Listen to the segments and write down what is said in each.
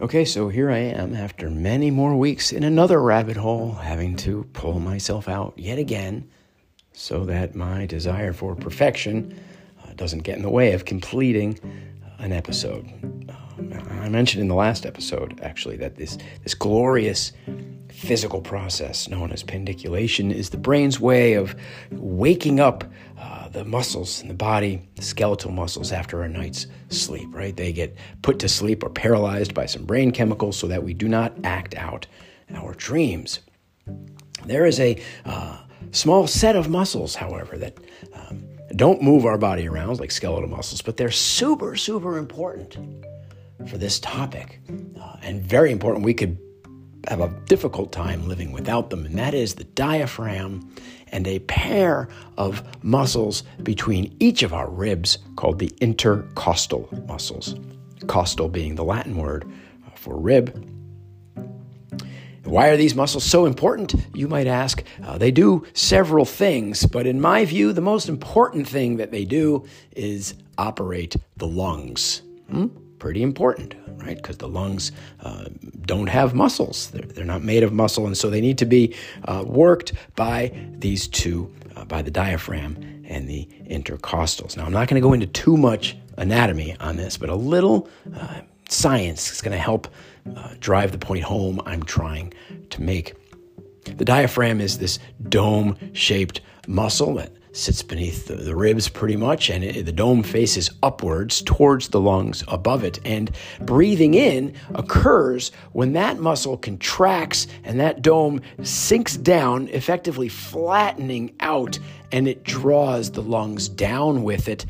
Okay, so here I am after many more weeks in another rabbit hole, having to pull myself out yet again so that my desire for perfection uh, doesn't get in the way of completing uh, an episode. Um, I mentioned in the last episode, actually, that this, this glorious physical process known as pandiculation is the brain's way of waking up uh, the muscles in the body, the skeletal muscles, after a night's sleep, right? They get put to sleep or paralyzed by some brain chemicals so that we do not act out our dreams. There is a uh, small set of muscles, however, that um, don't move our body around like skeletal muscles, but they're super, super important for this topic uh, and very important. We could have a difficult time living without them, and that is the diaphragm and a pair of muscles between each of our ribs called the intercostal muscles. Costal being the Latin word for rib. Why are these muscles so important? You might ask. Uh, they do several things, but in my view, the most important thing that they do is operate the lungs. Hmm? Pretty important, right? Because the lungs uh, don't have muscles. They're, they're, not made of muscle, and so they need to be uh, worked by these two, uh, by the diaphragm and the intercostals. Now, I'm not going to go into too much anatomy on this, but a little uh, science is going to help uh, drive the point home I'm trying to make. The diaphragm is this dome shaped muscle that sits beneath the, the ribs pretty much, and it, the dome faces upwards towards the lungs above it. And breathing in occurs when that muscle contracts and that dome sinks down, effectively flattening out, and it draws the lungs down with it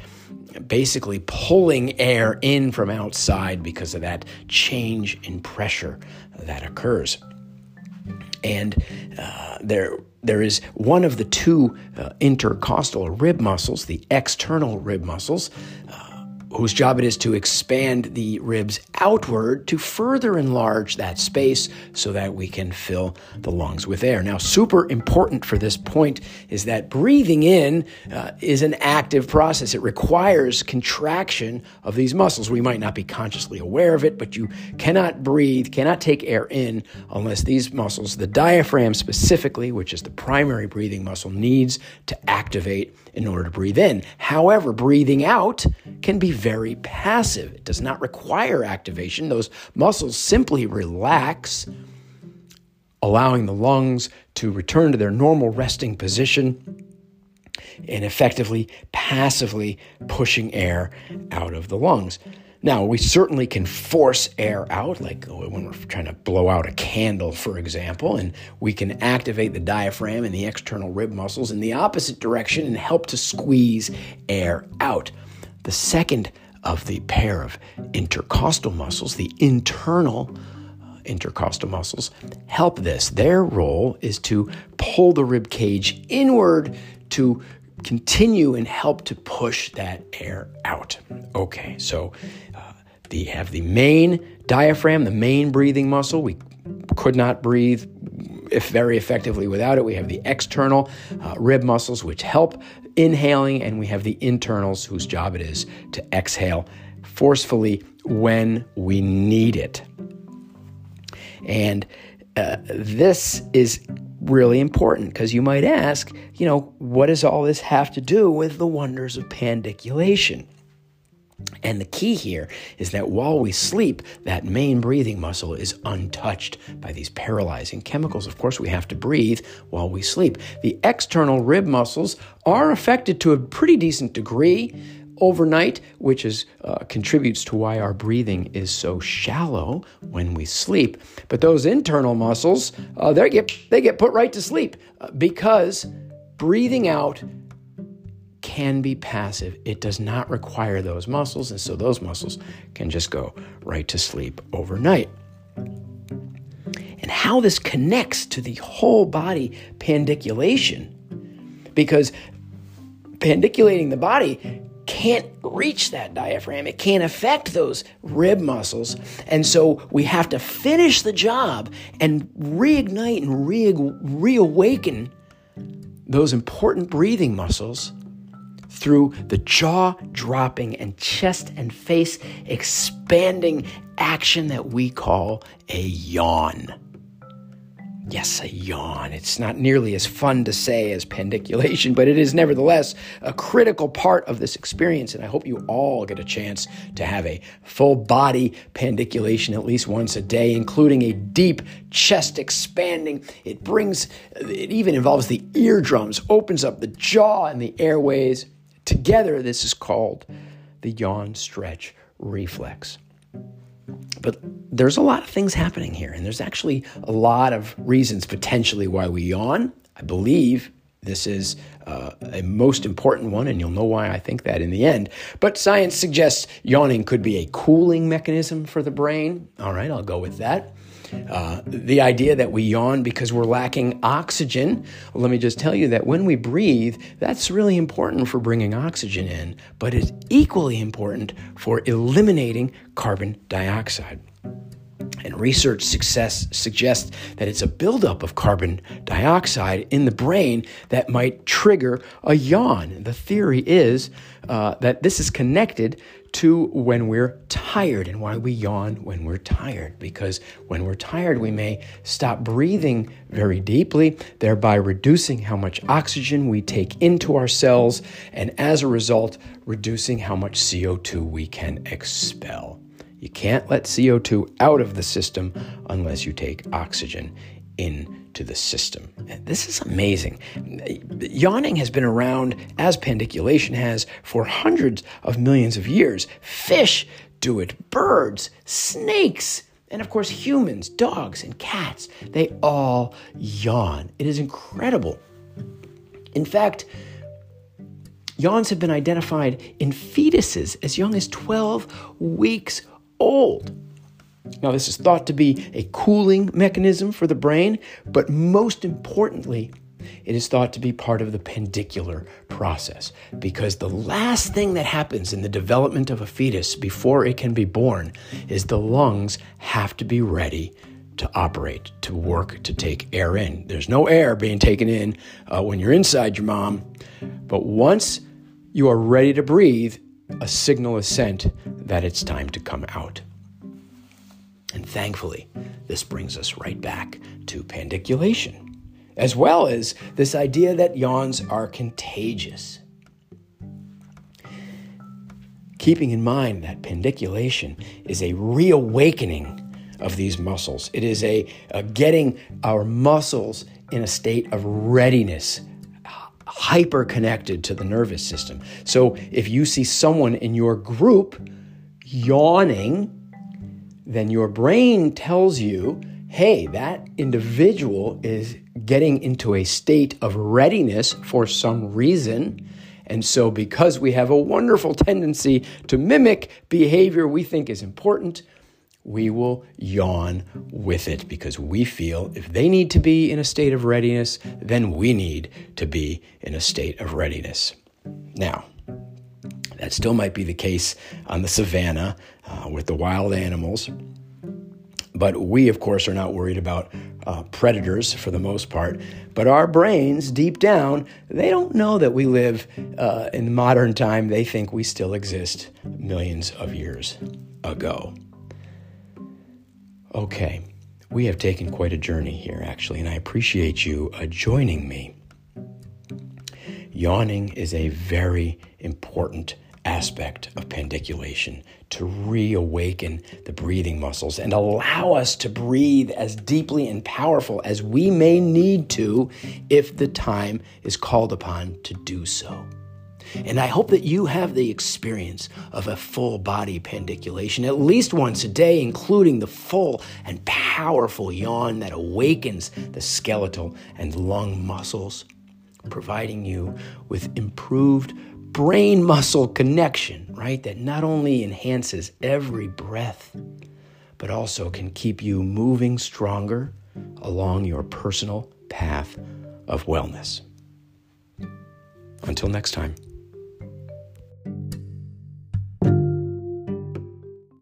basically pulling air in from outside because of that change in pressure that occurs. And uh, there, there is one of the two uh, intercostal rib muscles, the external rib muscles, uh, whose job it is to expand the ribs outward to further enlarge that space so that we can fill the lungs with air. Now, super important for this point is that breathing in uh, is an active process. It requires contraction of these muscles. We might not be consciously aware of it, but you cannot breathe, cannot take air in unless these muscles, the diaphragm specifically, which is the primary breathing muscle, needs to activate in order to breathe in. However, breathing out can be very passive. It does not require activation. Those muscles simply relax, allowing the lungs to return to their normal resting position and effectively, passively pushing air out of the lungs. Now, we certainly can force air out, like when we're trying to blow out a candle, for example, and we can activate the diaphragm and the external rib muscles in the opposite direction and help to squeeze air out. The second of the pair of intercostal muscles, the internal uh, intercostal muscles, help this. Their role is to pull the rib cage inward to continue and help to push that air out. Okay, so uh, have the main diaphragm, the main breathing muscle. We could not breathe very effectively without it. We have the external uh, rib muscles, which help inhaling, and we have the internals, whose job it is to exhale forcefully when we need it. And uh, this is really important because you might ask, you know, what does all this have to do with the wonders of pandiculation? And the key here is that while we sleep, that main breathing muscle is untouched by these paralyzing chemicals. Of course, we have to breathe while we sleep. The external rib muscles are affected to a pretty decent degree overnight, which is uh, contributes to why our breathing is so shallow when we sleep. But those internal muscles, uh, they get they get put right to sleep uh, because breathing out can be passive. It does not require those muscles, and so those muscles can just go right to sleep overnight. And how this connects to the whole body pandiculation, because pandiculating the body can't reach that diaphragm. It can't affect those rib muscles. And so we have to finish the job and reignite and re- reawaken those important breathing muscles through the jaw dropping and chest and face expanding action that we call a yawn. Yes, a yawn. It's not nearly as fun to say as pandiculation, but it is nevertheless a critical part of this experience. And I hope you all get a chance to have a full body pandiculation at least once a day, including a deep chest expanding. It brings, it even involves the eardrums, opens up the jaw and the airways. Together, this is called the yawn stretch reflex. But there's a lot of things happening here, and there's actually a lot of reasons potentially why we yawn. I believe this is uh, a most important one, and you'll know why I think that in the end. But science suggests yawning could be a cooling mechanism for the brain. All right, I'll go with that. Uh, the idea that we yawn because we're lacking oxygen, well, let me just tell you that when we breathe, that's really important for bringing oxygen in, but it's equally important for eliminating carbon dioxide. And research success suggests that it's a buildup of carbon dioxide in the brain that might trigger a yawn. The theory is uh, that this is connected to when we're tired and why we yawn when we're tired. Because when we're tired, we may stop breathing very deeply, thereby reducing how much oxygen we take into our cells, and as a result, reducing how much CO2 we can expel. You can't let CO2 out of the system unless you take oxygen into the system. This is amazing. Yawning has been around, as pandiculation has, for hundreds of millions of years. Fish do it, birds, snakes, and of course, humans, dogs, and cats. They all yawn. It is incredible. In fact, yawns have been identified in fetuses as young as 12 weeks old. Now, this is thought to be a cooling mechanism for the brain, but most importantly, it is thought to be part of the pandicular process because the last thing that happens in the development of a fetus before it can be born is the lungs have to be ready to operate, to work, to take air in. There's no air being taken in uh, when you're inside your mom, but once you are ready to breathe, a signal is sent that it's time to come out. And thankfully, this brings us right back to pandiculation, as well as this idea that yawns are contagious. Keeping in mind that pandiculation is a reawakening of these muscles, it is a, a getting our muscles in a state of readiness hyper connected to the nervous system. So if you see someone in your group yawning, then your brain tells you, hey, that individual is getting into a state of readiness for some reason. And so, because we have a wonderful tendency to mimic behavior we think is important, we will yawn with it because we feel if they need to be in a state of readiness, then we need to be in a state of readiness. Now, that still might be the case on the savannah uh, with the wild animals. But we, of course, are not worried about uh, predators for the most part. But our brains, deep down, they don't know that we live uh, in modern time. They think we still exist millions of years ago. Okay, we have taken quite a journey here, actually, and I appreciate you uh, joining me. Yawning is a very important aspect of pandiculation to reawaken the breathing muscles and allow us to breathe as deeply and powerful as we may need to if the time is called upon to do so. And I hope that you have the experience of a full body pandiculation at least once a day, including the full and powerful yawn that awakens the skeletal and lung muscles, providing you with improved brain muscle connection, right? That not only enhances every breath, but also can keep you moving stronger along your personal path of wellness. Until next time.